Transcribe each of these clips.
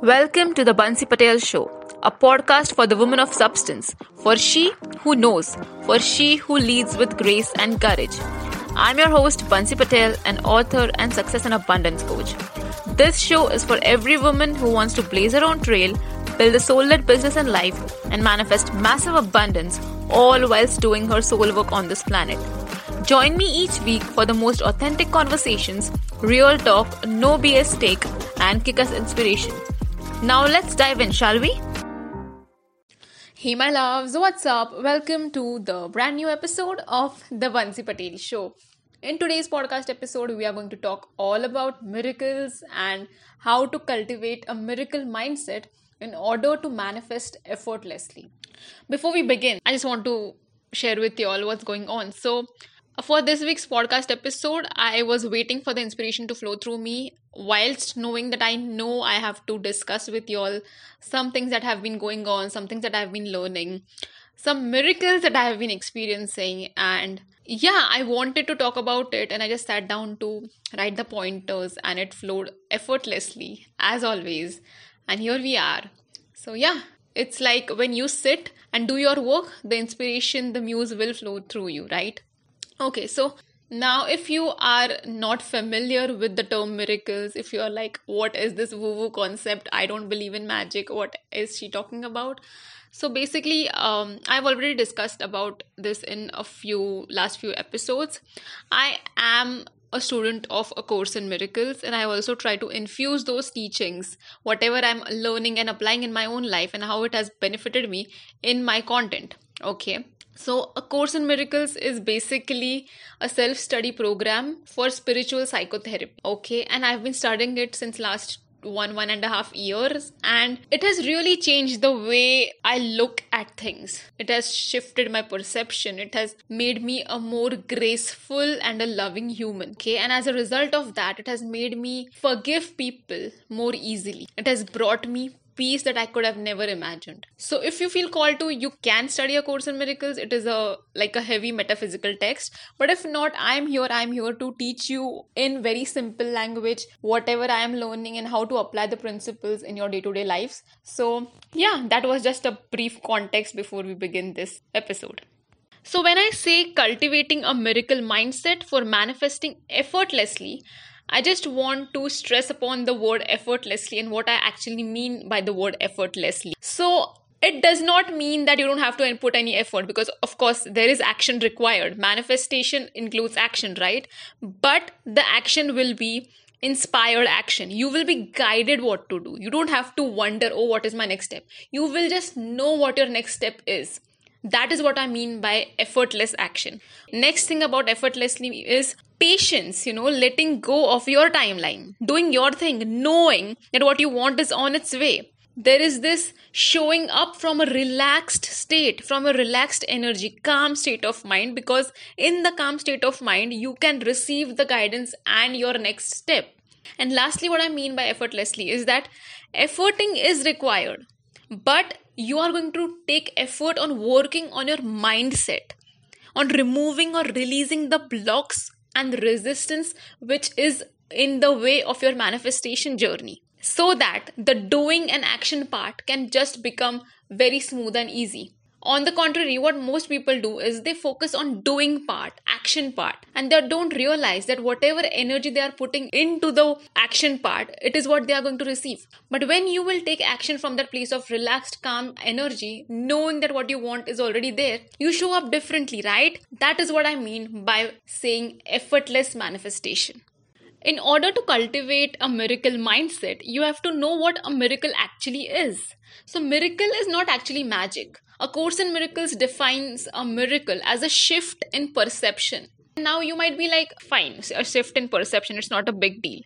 Welcome to the Bansi Patel Show, a podcast for the woman of substance, for she who knows, for she who leads with grace and courage. I'm your host, Bansi Patel, an author and success and abundance coach. This show is for every woman who wants to blaze her own trail, build a soul led business and life, and manifest massive abundance, all whilst doing her soul work on this planet. Join me each week for the most authentic conversations, real talk, no BS take, and kick ass inspiration. Now let's dive in, shall we? Hey, my loves, what's up? Welcome to the brand new episode of The Bansi Patel Show. In today's podcast episode, we are going to talk all about miracles and how to cultivate a miracle mindset in order to manifest effortlessly. Before we begin, I just want to share with you all what's going on. So, for this week's podcast episode, I was waiting for the inspiration to flow through me whilst knowing that I know I have to discuss with you all some things that have been going on, some things that I've been learning, some miracles that I have been experiencing, and yeah, I wanted to talk about it, and I just sat down to write the pointers, and it flowed effortlessly as always. And here we are. So, yeah, it's like when you sit and do your work, the inspiration, the muse will flow through you, right? Okay, so now if you are not familiar with the term miracles, if you are like, what is this woo woo concept? I don't believe in magic. What is she talking about? So basically, um, I've already discussed about this in a few last few episodes. I am a student of a course in miracles and i also try to infuse those teachings whatever i'm learning and applying in my own life and how it has benefited me in my content okay so, A Course in Miracles is basically a self study program for spiritual psychotherapy. Okay, and I've been studying it since last one one and a half years and it has really changed the way i look at things. It has shifted my perception. It has made me a more graceful and a loving human okay? And as a result of that it has made me forgive people more easily. It has brought me peace that I could have never imagined. So if you feel called to, you can study a course in miracles. It is a like a heavy metaphysical text. But if not, I'm here. I'm here to teach you in very simple language whatever I am learning and how to apply the principles in your day-to-day lives. So yeah, that was just a brief context before we begin this episode. So, when I say cultivating a miracle mindset for manifesting effortlessly, I just want to stress upon the word effortlessly and what I actually mean by the word effortlessly. So, it does not mean that you don't have to input any effort because, of course, there is action required. Manifestation includes action, right? But the action will be inspired action. You will be guided what to do. You don't have to wonder, oh, what is my next step? You will just know what your next step is. That is what I mean by effortless action. Next thing about effortlessly is patience, you know, letting go of your timeline, doing your thing, knowing that what you want is on its way. There is this showing up from a relaxed state, from a relaxed energy, calm state of mind, because in the calm state of mind, you can receive the guidance and your next step. And lastly, what I mean by effortlessly is that efforting is required, but you are going to take effort on working on your mindset, on removing or releasing the blocks and resistance which is in the way of your manifestation journey. So that the doing and action part can just become very smooth and easy on the contrary what most people do is they focus on doing part action part and they don't realize that whatever energy they are putting into the action part it is what they are going to receive but when you will take action from that place of relaxed calm energy knowing that what you want is already there you show up differently right that is what i mean by saying effortless manifestation in order to cultivate a miracle mindset, you have to know what a miracle actually is. So, miracle is not actually magic. A Course in Miracles defines a miracle as a shift in perception. Now, you might be like, fine, a shift in perception, it's not a big deal.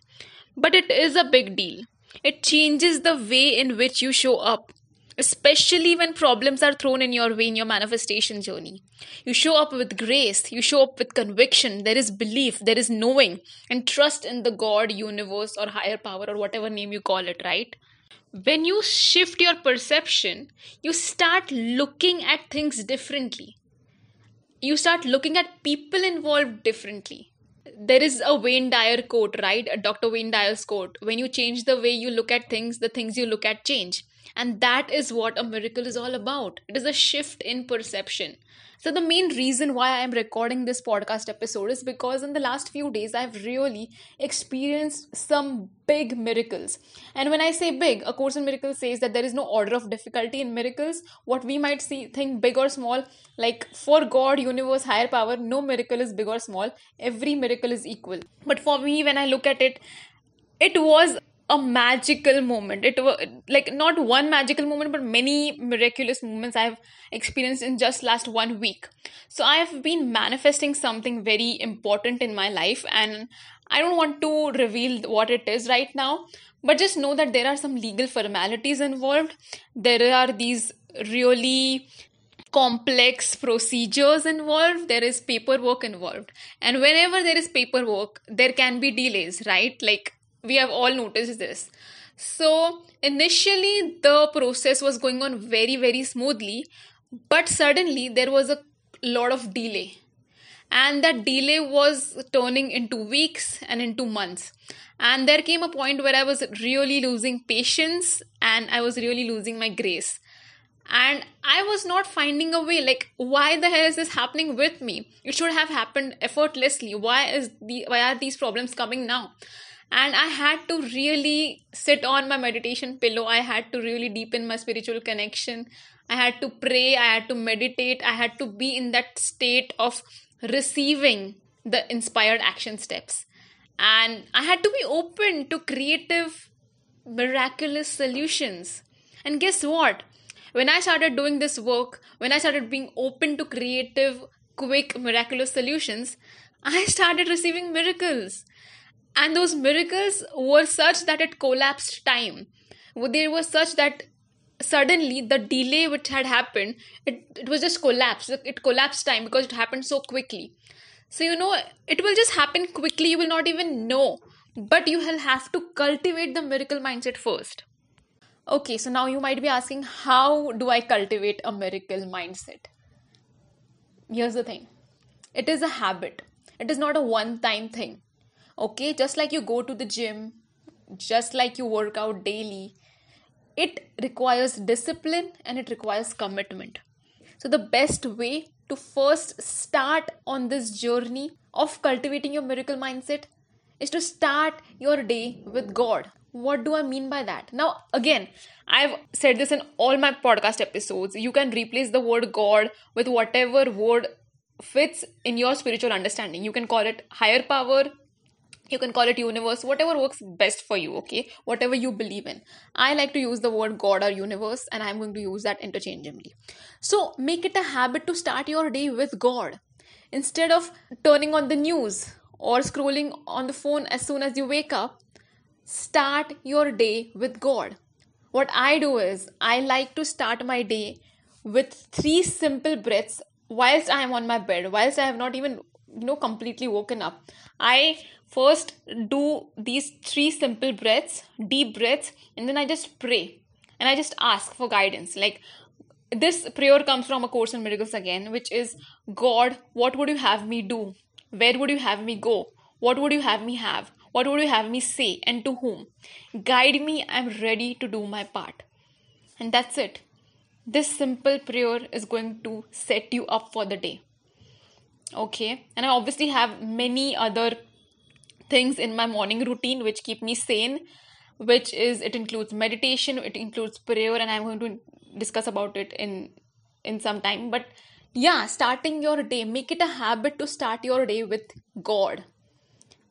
But it is a big deal. It changes the way in which you show up, especially when problems are thrown in your way in your manifestation journey. You show up with grace, you show up with conviction, there is belief, there is knowing, and trust in the God, universe, or higher power, or whatever name you call it, right? When you shift your perception, you start looking at things differently. You start looking at people involved differently. there is a Wayne Dyer quote, right? A Dr. Wayne Dyer's quote. When you change the way you look at things, the things you look at change. And that is what a miracle is all about. It is a shift in perception. So, the main reason why I am recording this podcast episode is because in the last few days I've really experienced some big miracles. And when I say big, A Course in Miracles says that there is no order of difficulty in miracles. What we might see, think big or small, like for God, universe, higher power, no miracle is big or small. Every miracle is equal. But for me, when I look at it, it was a magical moment. It was like not one magical moment but many miraculous moments i've experienced in just last one week. So i have been manifesting something very important in my life and i don't want to reveal what it is right now but just know that there are some legal formalities involved. There are these really complex procedures involved. There is paperwork involved. And whenever there is paperwork there can be delays right? Like we have all noticed this. So initially the process was going on very very smoothly but suddenly there was a lot of delay. And that delay was turning into weeks and into months. And there came a point where i was really losing patience and i was really losing my grace. And i was not finding a way like why the hell is this happening with me? It should have happened effortlessly. Why is the why are these problems coming now and i had to really sit on my meditation pillow. I had to really deepen my spiritual connection. I had to pray. I had to meditate. I had to be in that state of receiving the inspired action steps. And i had to be open to creative miraculous solutions. And guess what? When i started doing this work when i started being open to creative quick miraculous solutions i started receiving miracles and those miracles were such that it collapsed time. They were such that suddenly the delay which had happened it, it was just collapsed. It collapsed time because it happened so quickly. So you know it will just happen quickly. You will not even know. But you will have to cultivate the miracle mindset first. Okay so now you might be asking how do i cultivate a miracle mindset? Here's the thing. It is a habit. It is not a one time thing okay just like you go to the gym just like you work out daily it requires discipline and it requires commitment. So the best way to first start on this journey of cultivating your miracle mindset is to start your day with god. What do i mean by that? Now again i've said this in all my podcast episodes. You can replace the word god with whatever word fits in your spiritual understanding. You can call it higher power you can call it universe whatever works best for you okay? Whatever you believe in. I like to use the word god or universe and i'm going to use that interchangeably. So make it a habit to start your day with god. Instead of turning on the news or scrolling on the phone as soon as you wake up start your day with god. What i do is i like to start my day with three simple breaths whilst i am on my bed whilst i have not even you know completely woken up. I first do these three simple breaths deep breaths and then i just pray. And i just ask for guidance. Like this prayer comes from a course in miracles again which is god what would you have me do? Where would you have me go? What would you have me have? What would you have me say? And to whom? Guide me. I'm ready to do my part. And that's it. This simple prayer is going to set you up for the day. Okay? And i obviously have many other things in my morning routine which keep me sane which is it includes meditation it includes prayer and i'm going to discuss about it in in some time. But yeah starting your day make it a habit to start your day with god.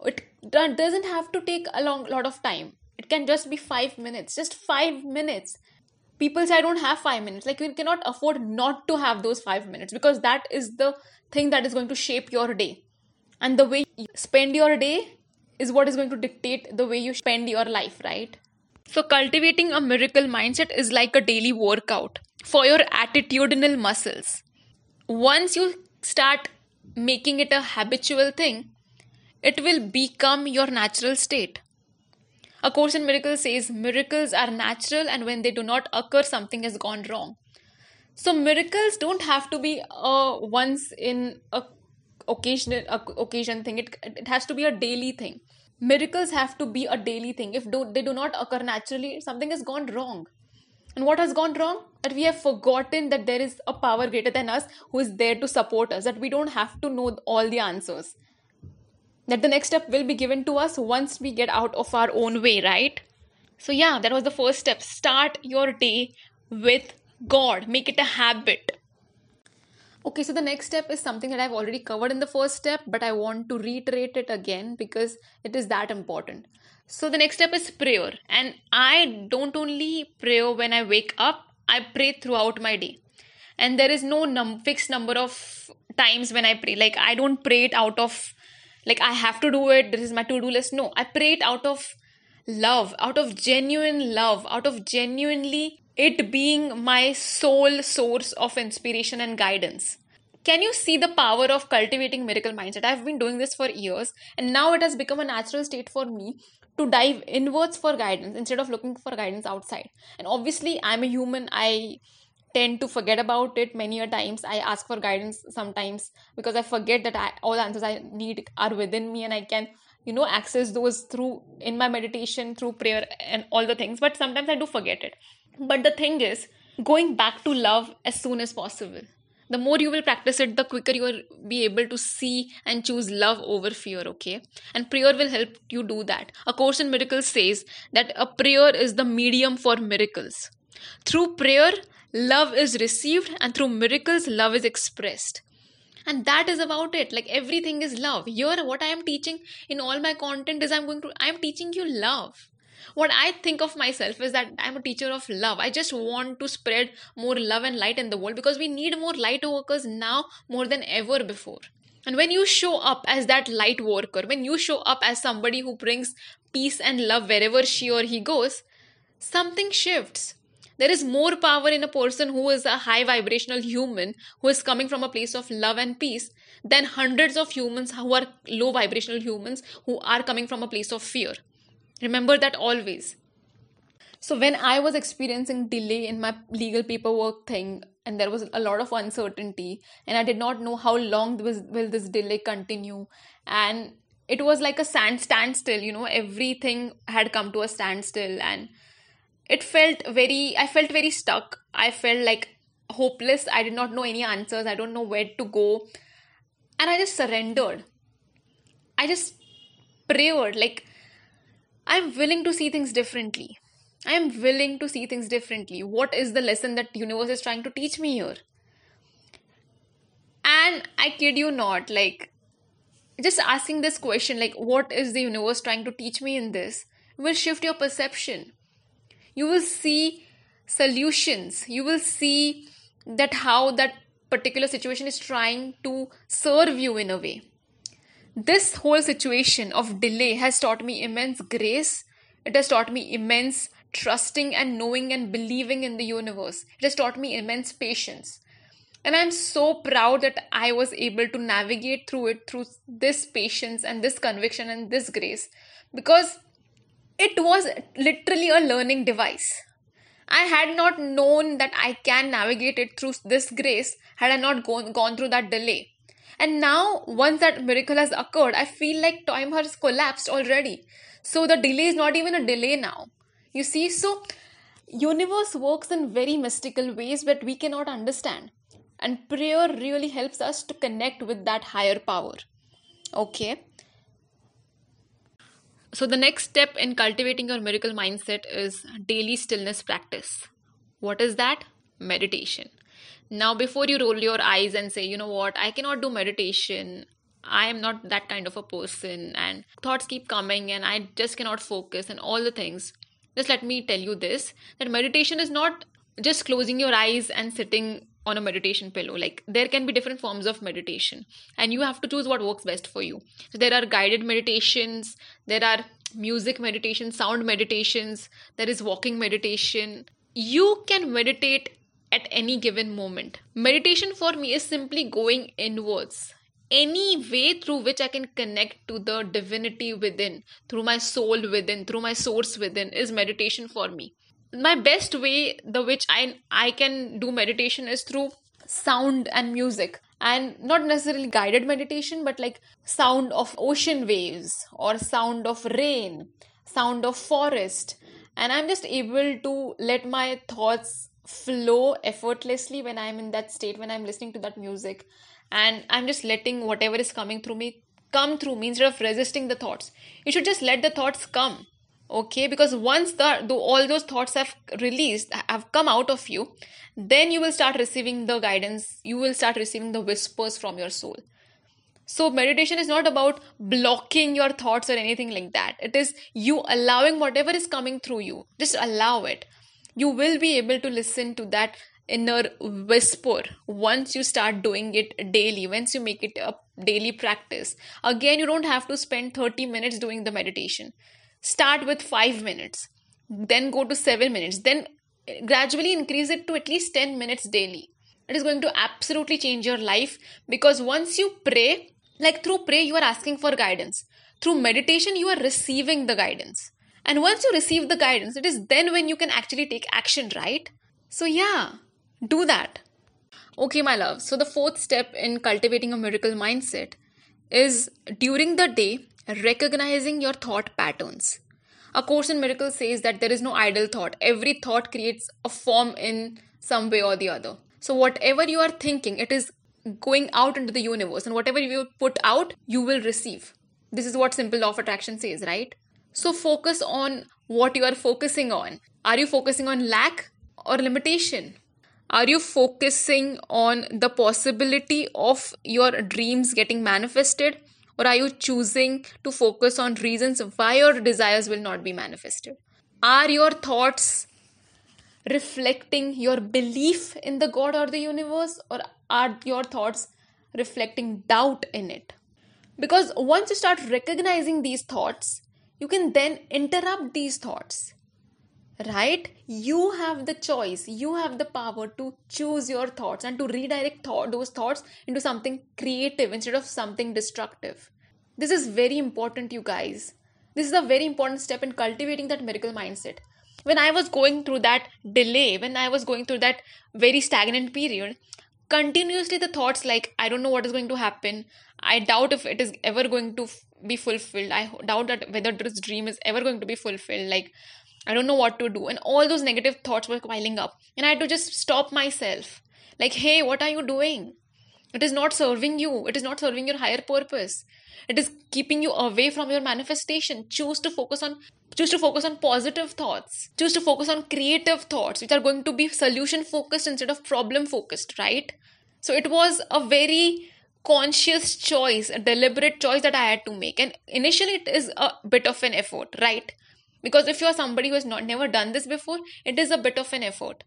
It doesn't have to take a long lot of time. It can just be 5 minutes just 5 minutes. People say i don't have 5 minutes. Like you cannot afford not to have those 5 minutes because that is the thing that is going to shape your day. And the way you spend your day is what is going to dictate the way you spend your life, right? So, cultivating a miracle mindset is like a daily workout for your attitudinal muscles. Once you start making it a habitual thing, it will become your natural state. A Course in Miracles says miracles are natural, and when they do not occur, something has gone wrong. So miracles don't have to be a once in a occasional occasion thing. It, it has to be a daily thing. Miracles have to be a daily thing. If do, they do not occur naturally something has gone wrong. And what has gone wrong? That we have forgotten that there is a power greater than us who is there to support us that we don't have to know all the answers. That the next step will be given to us once we get out of our own way right? So yeah that was the first step. Start your day with god. Make it a habit Okay, so the next step is something that I've already covered in the first step, but I want to reiterate it again because it is that important. So the next step is prayer, and I don't only pray when I wake up, I pray throughout my day. And there is no num- fixed number of times when I pray. Like, I don't pray it out of, like, I have to do it, this is my to do list. No, I pray it out of love, out of genuine love, out of genuinely it being my sole source of inspiration and guidance. Can you see the power of cultivating miracle mindset? I've been doing this for years, and now it has become a natural state for me to dive inwards for guidance instead of looking for guidance outside. And obviously, I'm a human. I tend to forget about it many a times. I ask for guidance sometimes because I forget that I, all the answers I need are within me and I can you know access those through in my meditation through prayer and all the things but sometimes i do forget it but the thing is, going back to love as soon as possible. The more you will practice it, the quicker you will be able to see and choose love over fear, okay? And prayer will help you do that. A Course in Miracles says that a prayer is the medium for miracles. Through prayer, love is received, and through miracles, love is expressed and that is about it like everything is love here what i am teaching in all my content is i'm going to i am teaching you love what I think of myself is that I'm a teacher of love. I just want to spread more love and light in the world because we need more light workers now more than ever before. And when you show up as that light worker, when you show up as somebody who brings peace and love wherever she or he goes, something shifts. There is more power in a person who is a high vibrational human who is coming from a place of love and peace than hundreds of humans who are low vibrational humans who are coming from a place of fear. Remember that always. So, when I was experiencing delay in my legal paperwork thing, and there was a lot of uncertainty, and I did not know how long will this delay continue, and it was like a stand standstill. You know, everything had come to a standstill, and it felt very. I felt very stuck. I felt like hopeless. I did not know any answers. I don't know where to go, and I just surrendered. I just prayed like I'm willing to see things differently. I am willing to see things differently. What is the lesson that universe is trying to teach me here? And I kid you not, like just asking this question, like what is the universe trying to teach me in this, will shift your perception. You will see solutions. You will see that how that particular situation is trying to serve you in a way this whole situation of delay has taught me immense grace. It has taught me immense trusting and knowing and believing in the universe. It has taught me immense patience. And I'm so proud that I was able to navigate through it through this patience and this conviction and this grace because it was literally a learning device. I had not known that I can navigate it through this grace had I not gone, gone through that delay. And now, once that miracle has occurred, I feel like time has collapsed already. So the delay is not even a delay now. You see, so universe works in very mystical ways that we cannot understand. And prayer really helps us to connect with that higher power. Okay. So the next step in cultivating your miracle mindset is daily stillness practice. What is that? Meditation. Now, before you roll your eyes and say, you know what, I cannot do meditation, I am not that kind of a person, and thoughts keep coming, and I just cannot focus, and all the things. Just let me tell you this that meditation is not just closing your eyes and sitting on a meditation pillow. Like, there can be different forms of meditation, and you have to choose what works best for you. So, there are guided meditations, there are music meditations, sound meditations, there is walking meditation. You can meditate at any given moment. Meditation for me is simply going inwards. Any way through which I can connect to the divinity within, through my soul within, through my source within, is meditation for me. My best way, the which I I can do meditation is through sound and music. and not necessarily guided meditation but like sound of ocean waves or sound of rain sound of forest and i'm just able to let my thoughts flow effortlessly when i'm in that state when i'm listening to that music. And i'm just letting whatever is coming through me come through me instead of resisting the thoughts. You should just let the thoughts come okay? Because once the, the all those thoughts have released have come out of you then you will start receiving the guidance. You will start receiving the whispers from your soul. So meditation is not about blocking your thoughts or anything like that. It is you allowing whatever is coming through you. Just allow it you will be able to listen to that inner whisper once you start doing it daily once you make it a daily practice. Again you don't have to spend 30 minutes doing the meditation. Start with 5 minutes then go to 7 minutes then gradually increase it to at least 10 minutes daily. It is going to absolutely change your life because once you pray like through pray you are asking for guidance. Through meditation you are receiving the guidance and once you receive the guidance it is then when you can actually take action right so yeah do that. Okay, my love. So, the fourth step in cultivating a miracle mindset is during the day, recognizing your thought patterns. A Course in Miracles says that there is no idle thought. Every thought creates a form in some way or the other. So, whatever you are thinking, it is going out into the universe, and whatever you put out, you will receive. This is what simple law of attraction says, right? So, focus on what you are focusing on. Are you focusing on lack or limitation? are you focusing on the possibility of your dreams getting manifested or are you choosing to focus on reasons why your desires will not be manifested are your thoughts reflecting your belief in the god or the universe or are your thoughts reflecting doubt in it because once you start recognizing these thoughts you can then interrupt these thoughts. Right? You have the choice. You have the power to choose your thoughts and to redirect thought, those thoughts into something creative instead of something destructive. This is very important you guys. This is a very important step in cultivating that miracle mindset. When i was going through that delay when i was going through that very stagnant period continuously the thoughts like i don't know what is going to happen. I doubt if it is ever going to be fulfilled i doubt that whether this dream is ever going to be fulfilled like I don't know what to do. And all those negative thoughts were piling up. And I had to just stop myself. Like, hey, what are you doing? It is not serving you. It is not serving your higher purpose. It is keeping you away from your manifestation. Choose to focus on choose to focus on positive thoughts. Choose to focus on creative thoughts, which are going to be solution focused instead of problem focused, right? So it was a very conscious choice, a deliberate choice that I had to make. And initially it is a bit of an effort, right? because if you're somebody who has not never done this before it is a bit of an effort.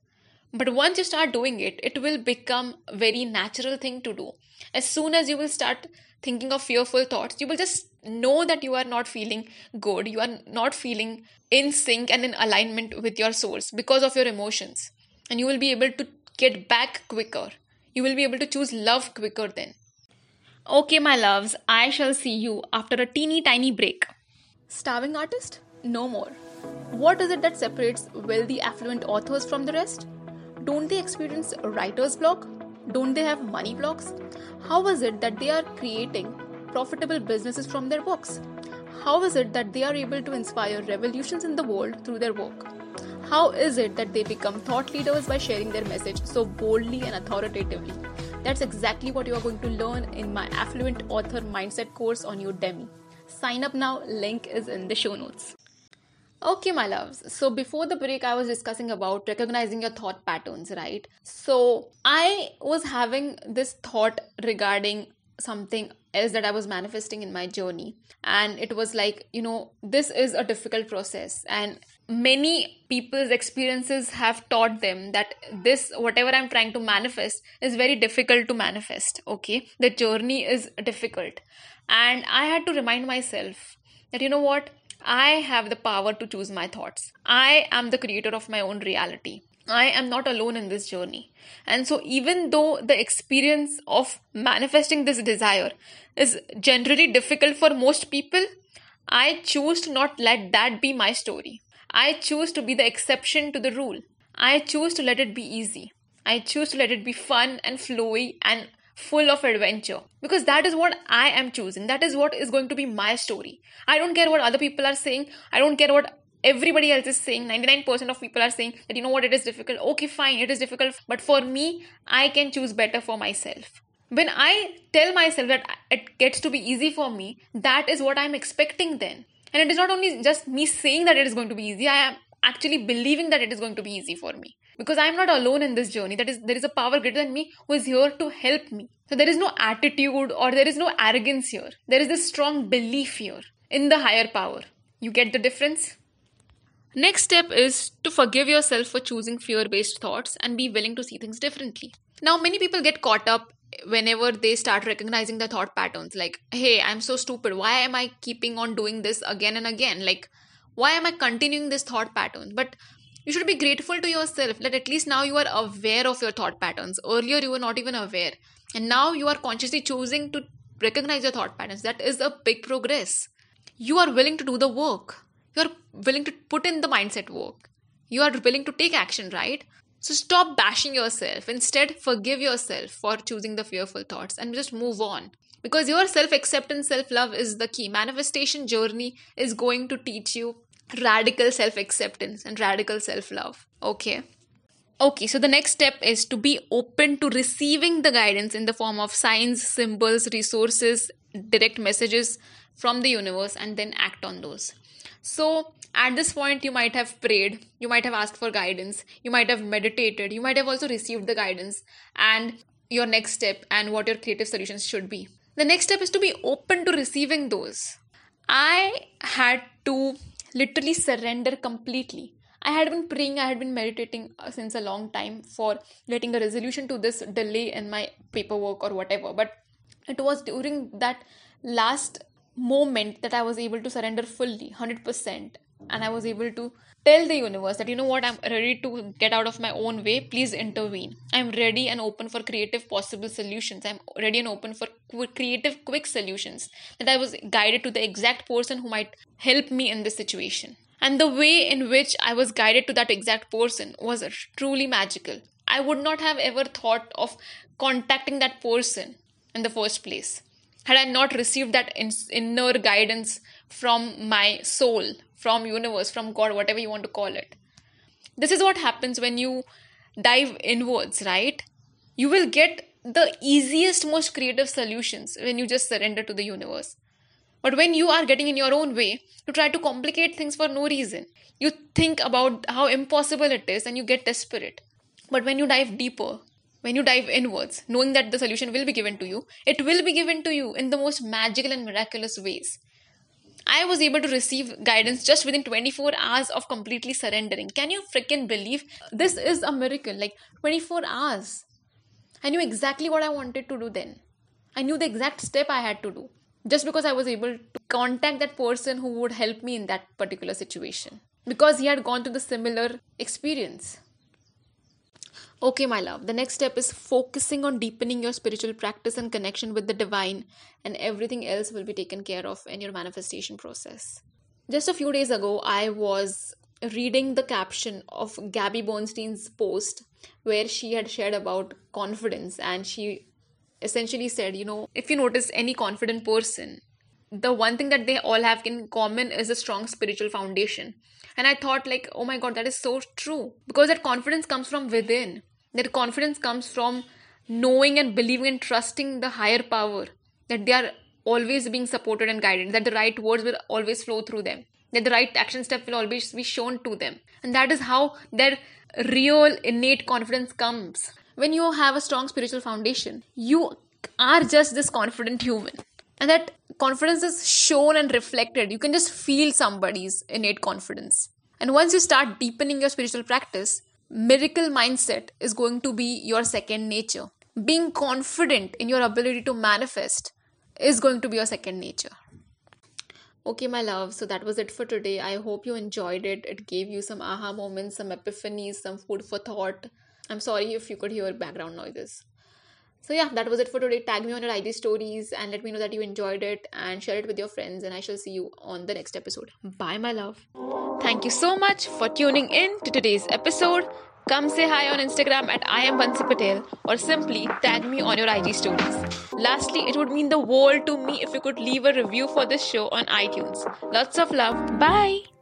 But once you start doing it it will become a very natural thing to do. As soon as you will start thinking of fearful thoughts you will just know that you are not feeling good. You are not feeling in sync and in alignment with your source because of your emotions. And you will be able to get back quicker. You will be able to choose love quicker then okay my loves i shall see you after a teeny tiny break starving artist no more. What is it that separates wealthy, affluent authors from the rest? Don't they experience writer's block? Don't they have money blocks? How is it that they are creating profitable businesses from their books? How is it that they are able to inspire revolutions in the world through their work? How is it that they become thought leaders by sharing their message so boldly and authoritatively? That's exactly what you are going to learn in my Affluent Author Mindset course on Udemy. Sign up now, link is in the show notes. Okay, my loves. So before the break, I was discussing about recognizing your thought patterns, right? So I was having this thought regarding something else that I was manifesting in my journey. And it was like, you know, this is a difficult process. And many people's experiences have taught them that this, whatever I'm trying to manifest, is very difficult to manifest. Okay. The journey is difficult. And I had to remind myself that, you know what? I have the power to choose my thoughts. I am the creator of my own reality. I am not alone in this journey. And so, even though the experience of manifesting this desire is generally difficult for most people, I choose to not let that be my story. I choose to be the exception to the rule. I choose to let it be easy. I choose to let it be fun and flowy and full of adventure because that is what I am choosing. That is what is going to be my story. I don't care what other people are saying. I don't care what everybody else is saying 99% of people are saying that you know what it is difficult okay fine it is difficult but for me i can choose better for myself when i tell myself that it gets to be easy for me that is what i'm expecting then and it is not only just me saying that it is going to be easy i am actually believing that it is going to be easy for me. Because i'm not alone in this journey. That is there is a power greater than me who is here to help me. So there is no attitude or there is no arrogance here. There is this strong belief here in the higher power. You get the difference? Next step is to forgive yourself for choosing fear based thoughts and be willing to see things differently. Now, many people get caught up whenever they start recognizing the thought patterns like, hey, I'm so stupid. Why am I keeping on doing this again and again? Like, why am I continuing this thought pattern? But you should be grateful to yourself that at least now you are aware of your thought patterns. Earlier, you were not even aware. And now you are consciously choosing to recognize your thought patterns. That is a big progress. You are willing to do the work you're willing to put in the mindset work. You are willing to take action, right? So stop bashing yourself. Instead, forgive yourself for choosing the fearful thoughts and just move on. Because your self acceptance, self love is the key. Manifestation journey is going to teach you radical self acceptance and radical self love. Okay. Okay, so the next step is to be open to receiving the guidance in the form of signs, symbols, resources, direct messages from the universe, and then act on those. So, at this point, you might have prayed, you might have asked for guidance, you might have meditated, you might have also received the guidance and your next step and what your creative solutions should be. The next step is to be open to receiving those. I had to literally surrender completely. I had been praying, I had been meditating uh, since a long time for getting a resolution to this delay in my paperwork or whatever. But it was during that last moment that I was able to surrender fully, 100%. And I was able to tell the universe that, you know what, I'm ready to get out of my own way. Please intervene. I'm ready and open for creative possible solutions. I'm ready and open for creative, quick solutions. That I was guided to the exact person who might help me in this situation. And the way in which I was guided to that exact person was truly magical. I would not have ever thought of contacting that person in the first place had i not received that inner guidance from my soul from universe from god whatever you want to call it. This is what happens when you dive inwards right? You will get the easiest most creative solutions when you just surrender to the universe. But when you are getting in your own way you try to complicate things for no reason. You think about how impossible it is and you get desperate. But when you dive deeper when you dive inwards, knowing that the solution will be given to you, it will be given to you in the most magical and miraculous ways. I was able to receive guidance just within 24 hours of completely surrendering. Can you freaking believe? This is a miracle. Like 24 hours. I knew exactly what I wanted to do then. I knew the exact step I had to do. Just because I was able to contact that person who would help me in that particular situation. Because he had gone through the similar experience. Okay, my love, the next step is focusing on deepening your spiritual practice and connection with the divine, and everything else will be taken care of in your manifestation process. Just a few days ago, I was reading the caption of Gabby Bernstein's post where she had shared about confidence, and she essentially said, You know, if you notice any confident person, the one thing that they all have in common is a strong spiritual foundation. And I thought, like, oh my god, that is so true. Because that confidence comes from within that confidence comes from knowing and believing and trusting the higher power that they are always being supported and guided that the right words will always flow through them that the right action step will always be shown to them. And that is how their real innate confidence comes. When you have a strong spiritual foundation you are just this confident human. And that confidence is shown and reflected. You can just feel somebody's innate confidence. And once you start deepening your spiritual practice miracle mindset is going to be your second nature. Being confident in your ability to manifest is going to be your second nature. Okay, my love, so that was it for today. I hope you enjoyed it. It gave you some aha moments, some epiphanies, some food for thought. I'm sorry if you could hear background noises so yeah that was it for today. Tag me on your ig stories and let me know that you enjoyed it and share it with your friends and i shall see you on the next episode. Bye my love. Thank you so much for tuning in to today's episode. Come say hi on instagram at i am bansi patel or simply tag me on your ig stories. Lastly it would mean the world to me if you could leave a review for this show on itunes. Lots of love. Bye.